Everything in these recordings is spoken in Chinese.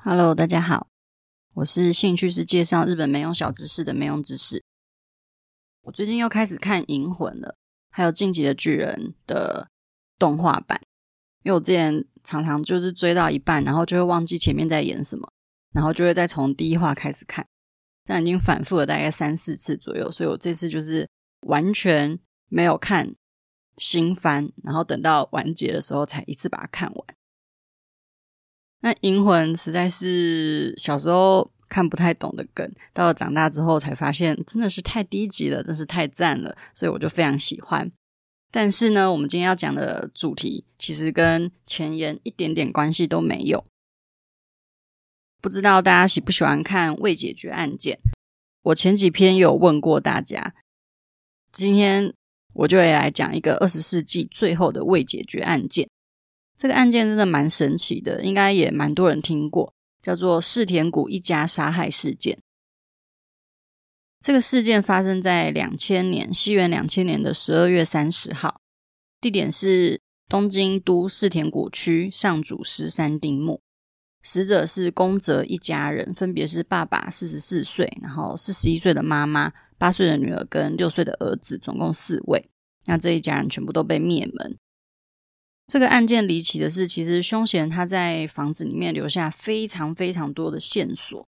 Hello，大家好，我是兴趣是介绍日本没用小知识的没用知识。我最近又开始看《银魂》了，还有《进击的巨人》的动画版，因为我之前常常就是追到一半，然后就会忘记前面在演什么，然后就会再从第一话开始看，但已经反复了大概三四次左右，所以我这次就是完全没有看新番，然后等到完结的时候才一次把它看完。那《银魂》实在是小时候看不太懂的梗，到了长大之后才发现真的是太低级了，真是太赞了，所以我就非常喜欢。但是呢，我们今天要讲的主题其实跟前言一点点关系都没有。不知道大家喜不喜欢看未解决案件？我前几篇有问过大家，今天我就会来讲一个二十世纪最后的未解决案件。这个案件真的蛮神奇的，应该也蛮多人听过，叫做世田谷一家杀害事件。这个事件发生在两千年，西元两千年的十二月三十号，地点是东京都世田谷区上祖师三丁目。死者是宫泽一家人，分别是爸爸四十四岁，然后四十一岁的妈妈、八岁的女儿跟六岁的儿子，总共四位。那这一家人全部都被灭门。这个案件离奇的是，其实凶嫌他在房子里面留下非常非常多的线索，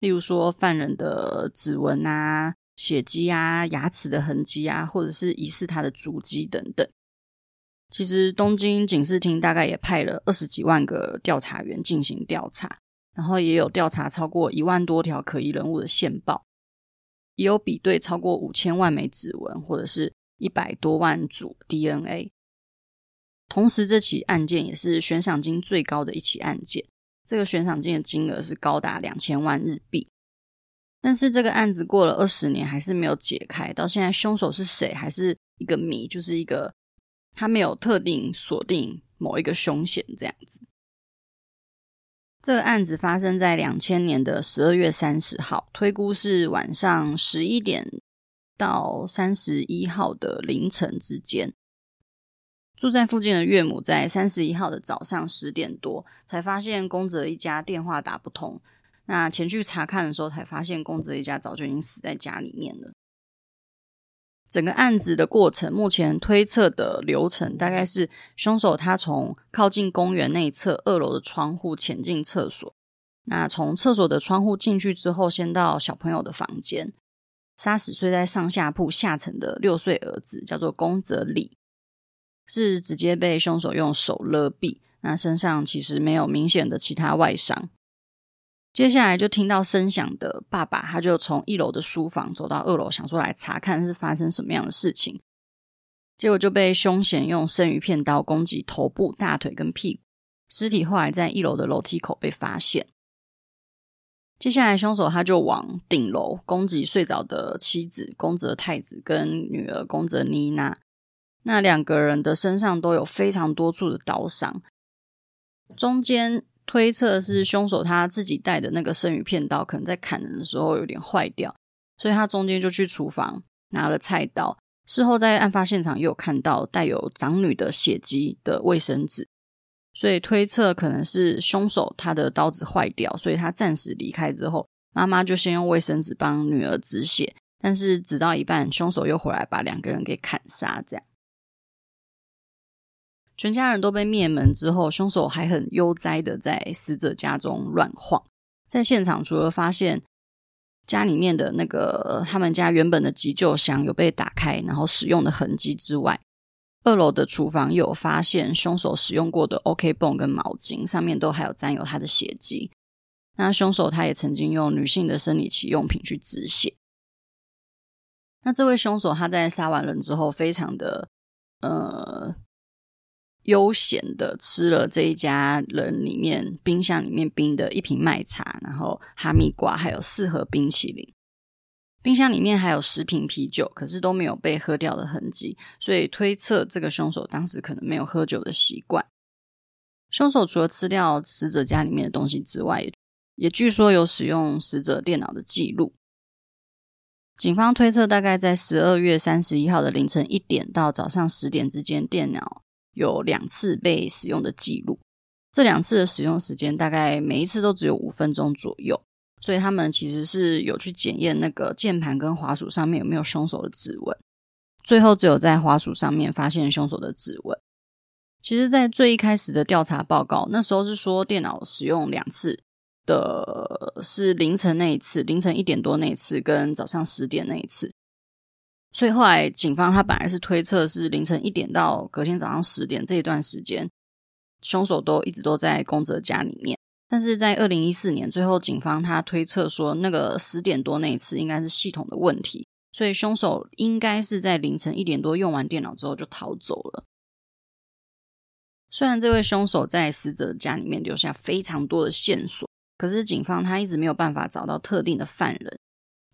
例如说犯人的指纹啊、血迹啊、牙齿的痕迹啊，或者是疑似他的足迹等等。其实东京警视厅大概也派了二十几万个调查员进行调查，然后也有调查超过一万多条可疑人物的线报，也有比对超过五千万枚指纹，或者是一百多万组 DNA。同时，这起案件也是悬赏金最高的一起案件。这个悬赏金的金额是高达两千万日币。但是，这个案子过了二十年还是没有解开，到现在凶手是谁还是一个谜，就是一个他没有特定锁定某一个凶嫌这样子。这个案子发生在两千年的十二月三十号，推估是晚上十一点到三十一号的凌晨之间。住在附近的岳母在三十一号的早上十点多才发现宫泽一家电话打不通，那前去查看的时候才发现宫泽一家早就已经死在家里面了。整个案子的过程，目前推测的流程大概是：凶手他从靠近公园内侧二楼的窗户潜进厕所，那从厕所的窗户进去之后，先到小朋友的房间，杀死睡在上下铺下层的六岁儿子，叫做宫泽里。是直接被凶手用手勒毙，那身上其实没有明显的其他外伤。接下来就听到声响的爸爸，他就从一楼的书房走到二楼，想说来查看是发生什么样的事情，结果就被凶嫌用生鱼片刀攻击头部、大腿跟屁股，尸体后来在一楼的楼梯口被发现。接下来凶手他就往顶楼攻击睡着的妻子宫泽太子跟女儿宫泽妮娜。那两个人的身上都有非常多处的刀伤，中间推测是凶手他自己带的那个生鱼片刀，可能在砍人的时候有点坏掉，所以他中间就去厨房拿了菜刀。事后在案发现场也有看到带有长女的血迹的卫生纸，所以推测可能是凶手他的刀子坏掉，所以他暂时离开之后，妈妈就先用卫生纸帮女儿止血，但是止到一半，凶手又回来把两个人给砍杀，这样。全家人都被灭门之后，凶手还很悠哉的在死者家中乱晃。在现场，除了发现家里面的那个他们家原本的急救箱有被打开，然后使用的痕迹之外，二楼的厨房有发现凶手使用过的 OK 绷跟毛巾，上面都还有沾有他的血迹。那凶手他也曾经用女性的生理期用品去止血。那这位凶手他在杀完人之后，非常的呃。悠闲的吃了这一家人里面冰箱里面冰的一瓶麦茶，然后哈密瓜，还有四盒冰淇淋。冰箱里面还有十瓶啤酒，可是都没有被喝掉的痕迹，所以推测这个凶手当时可能没有喝酒的习惯。凶手除了吃掉死者家里面的东西之外，也也据说有使用死者电脑的记录。警方推测，大概在十二月三十一号的凌晨一点到早上十点之间，电脑。有两次被使用的记录，这两次的使用时间大概每一次都只有五分钟左右，所以他们其实是有去检验那个键盘跟滑鼠上面有没有凶手的指纹，最后只有在滑鼠上面发现凶手的指纹。其实，在最一开始的调查报告，那时候是说电脑使用两次的，是凌晨那一次，凌晨一点多那一次，跟早上十点那一次。所以后来警方他本来是推测是凌晨一点到隔天早上十点这一段时间，凶手都一直都在宫泽家里面。但是在二零一四年，最后警方他推测说，那个十点多那一次应该是系统的问题，所以凶手应该是在凌晨一点多用完电脑之后就逃走了。虽然这位凶手在死者家里面留下非常多的线索，可是警方他一直没有办法找到特定的犯人，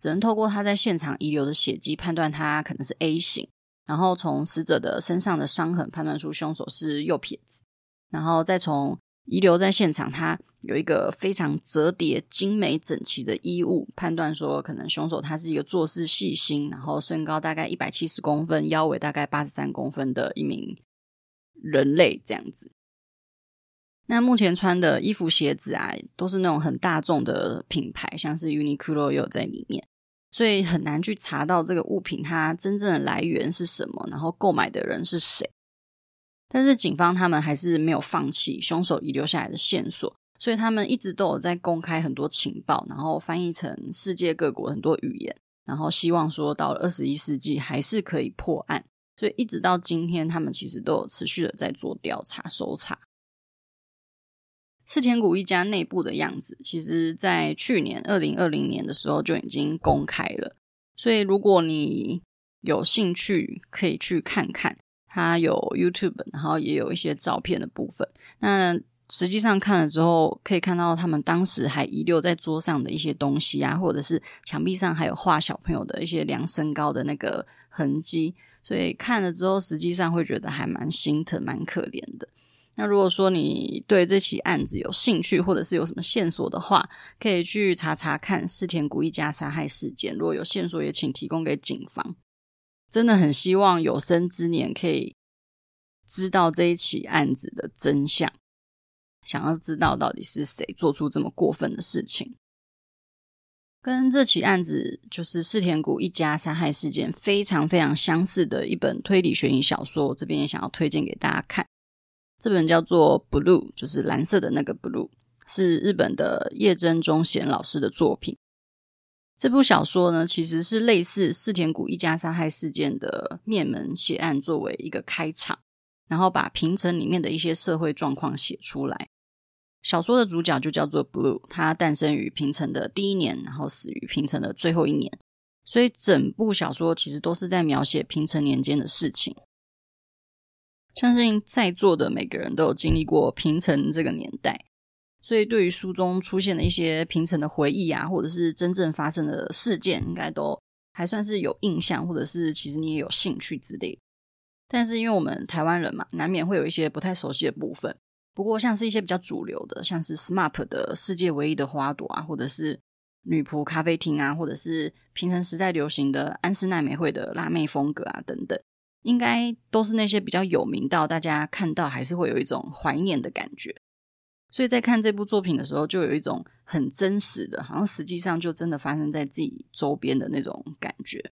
只能透过他在现场遗留的血迹判断他可能是 A 型，然后从死者的身上的伤痕判断出凶手是右撇子，然后再从遗留在现场他有一个非常折叠精美整齐的衣物判断说，可能凶手他是一个做事细心，然后身高大概一百七十公分，腰围大概八十三公分的一名。人类这样子，那目前穿的衣服、鞋子啊，都是那种很大众的品牌，像是 Uniqlo 也有在里面，所以很难去查到这个物品它真正的来源是什么，然后购买的人是谁。但是警方他们还是没有放弃凶手遗留下来的线索，所以他们一直都有在公开很多情报，然后翻译成世界各国很多语言，然后希望说到了二十一世纪还是可以破案。所以一直到今天，他们其实都有持续的在做调查、搜查。四田谷一家内部的样子，其实在去年二零二零年的时候就已经公开了。所以如果你有兴趣，可以去看看。它有 YouTube，然后也有一些照片的部分。那实际上看了之后，可以看到他们当时还遗留在桌上的一些东西啊，或者是墙壁上还有画小朋友的一些量身高的那个痕迹。所以看了之后，实际上会觉得还蛮心疼、蛮可怜的。那如果说你对这起案子有兴趣，或者是有什么线索的话，可以去查查看四田谷一家杀害事件。如果有线索，也请提供给警方。真的很希望有生之年可以知道这一起案子的真相，想要知道到底是谁做出这么过分的事情。跟这起案子就是四田谷一家杀害事件非常非常相似的一本推理悬疑小说，这边也想要推荐给大家看。这本叫做《Blue》，就是蓝色的那个 Blue，是日本的叶真中贤老师的作品。这部小说呢，其实是类似四田谷一家杀害事件的灭门血案作为一个开场，然后把平成里面的一些社会状况写出来。小说的主角就叫做 Blue，他诞生于平成的第一年，然后死于平成的最后一年，所以整部小说其实都是在描写平成年间的事情。相信在座的每个人都有经历过平成这个年代，所以对于书中出现的一些平成的回忆啊，或者是真正发生的事件，应该都还算是有印象，或者是其实你也有兴趣之类。但是因为我们台湾人嘛，难免会有一些不太熟悉的部分。不过，像是一些比较主流的，像是 SMAP 的世界唯一的花朵啊，或者是女仆咖啡厅啊，或者是平成时代流行的安室奈美惠的辣妹风格啊，等等，应该都是那些比较有名到大家看到还是会有一种怀念的感觉。所以在看这部作品的时候，就有一种很真实的，好像实际上就真的发生在自己周边的那种感觉。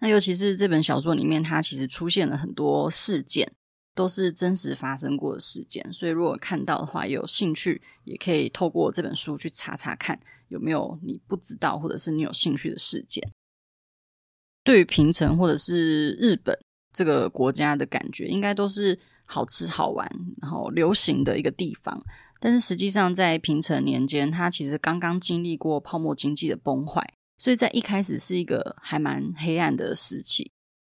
那尤其是这本小说里面，它其实出现了很多事件。都是真实发生过的事件，所以如果看到的话，有兴趣也可以透过这本书去查查看，有没有你不知道或者是你有兴趣的事件。对于平成或者是日本这个国家的感觉，应该都是好吃好玩，然后流行的一个地方。但是实际上，在平成年间，它其实刚刚经历过泡沫经济的崩坏，所以在一开始是一个还蛮黑暗的时期。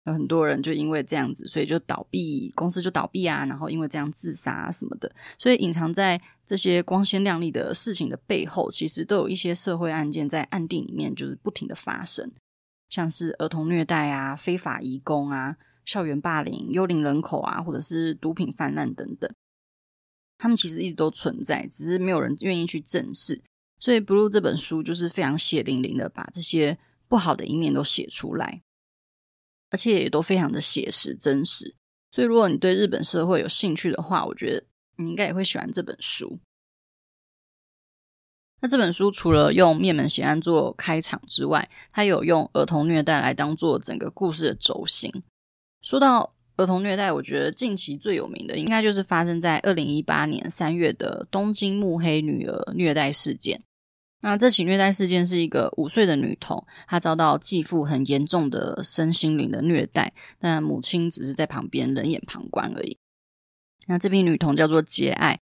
有很多人就因为这样子，所以就倒闭，公司就倒闭啊，然后因为这样自杀啊什么的。所以隐藏在这些光鲜亮丽的事情的背后，其实都有一些社会案件在暗地里面就是不停的发生，像是儿童虐待啊、非法移工啊、校园霸凌、幽灵人口啊，或者是毒品泛滥等等。他们其实一直都存在，只是没有人愿意去正视。所以《Blue》这本书就是非常血淋淋的把这些不好的一面都写出来。而且也都非常的写实真实，所以如果你对日本社会有兴趣的话，我觉得你应该也会喜欢这本书。那这本书除了用灭门血案做开场之外，它有用儿童虐待来当做整个故事的轴心。说到儿童虐待，我觉得近期最有名的应该就是发生在二零一八年三月的东京目黑女儿虐待事件。那这起虐待事件是一个五岁的女童，她遭到继父很严重的身心灵的虐待，但母亲只是在旁边冷眼旁观而已。那这批女童叫做杰爱，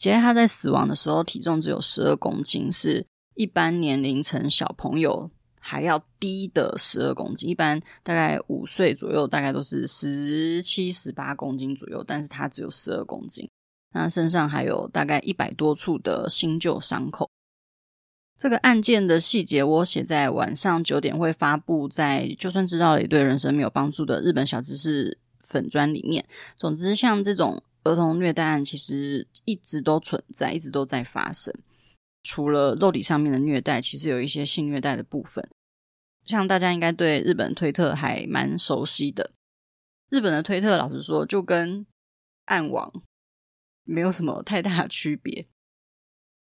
杰爱她在死亡的时候体重只有十二公斤，是一般年龄层小朋友还要低的十二公斤。一般大概五岁左右，大概都是十七、十八公斤左右，但是他只有十二公斤。那身上还有大概一百多处的新旧伤口。这个案件的细节我写在晚上九点会发布在，就算知道也对人生没有帮助的日本小知识粉砖里面。总之，像这种。儿童虐待案其实一直都存在，一直都在发生。除了肉体上面的虐待，其实有一些性虐待的部分。像大家应该对日本推特还蛮熟悉的，日本的推特老实说就跟暗网没有什么太大的区别。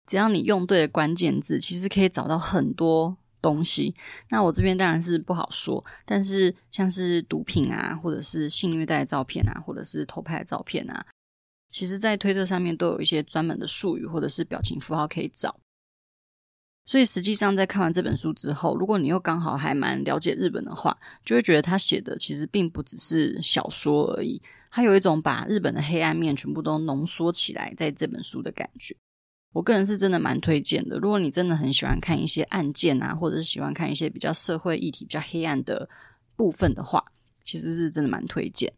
只要你用对了关键字，其实可以找到很多。东西，那我这边当然是不好说，但是像是毒品啊，或者是性虐待的照片啊，或者是偷拍的照片啊，其实，在推特上面都有一些专门的术语或者是表情符号可以找。所以，实际上在看完这本书之后，如果你又刚好还蛮了解日本的话，就会觉得他写的其实并不只是小说而已，他有一种把日本的黑暗面全部都浓缩起来在这本书的感觉。我个人是真的蛮推荐的。如果你真的很喜欢看一些案件啊，或者是喜欢看一些比较社会议题、比较黑暗的部分的话，其实是真的蛮推荐。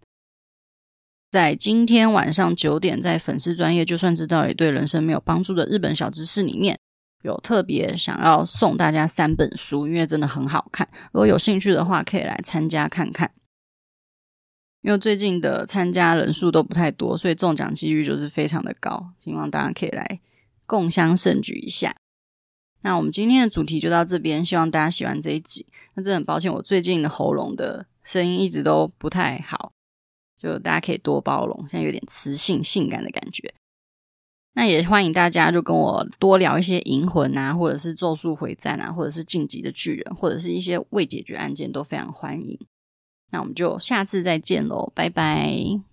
在今天晚上九点，在粉丝专业就算知道也对人生没有帮助的日本小知识里面，有特别想要送大家三本书，因为真的很好看。如果有兴趣的话，可以来参加看看。因为最近的参加人数都不太多，所以中奖几率就是非常的高。希望大家可以来。共襄盛举一下。那我们今天的主题就到这边，希望大家喜欢这一集。那真的很抱歉，我最近的喉咙的声音一直都不太好，就大家可以多包容。现在有点磁性、性感的感觉。那也欢迎大家就跟我多聊一些银魂啊，或者是咒术回战啊，或者是晋级的巨人，或者是一些未解决案件，都非常欢迎。那我们就下次再见喽，拜拜。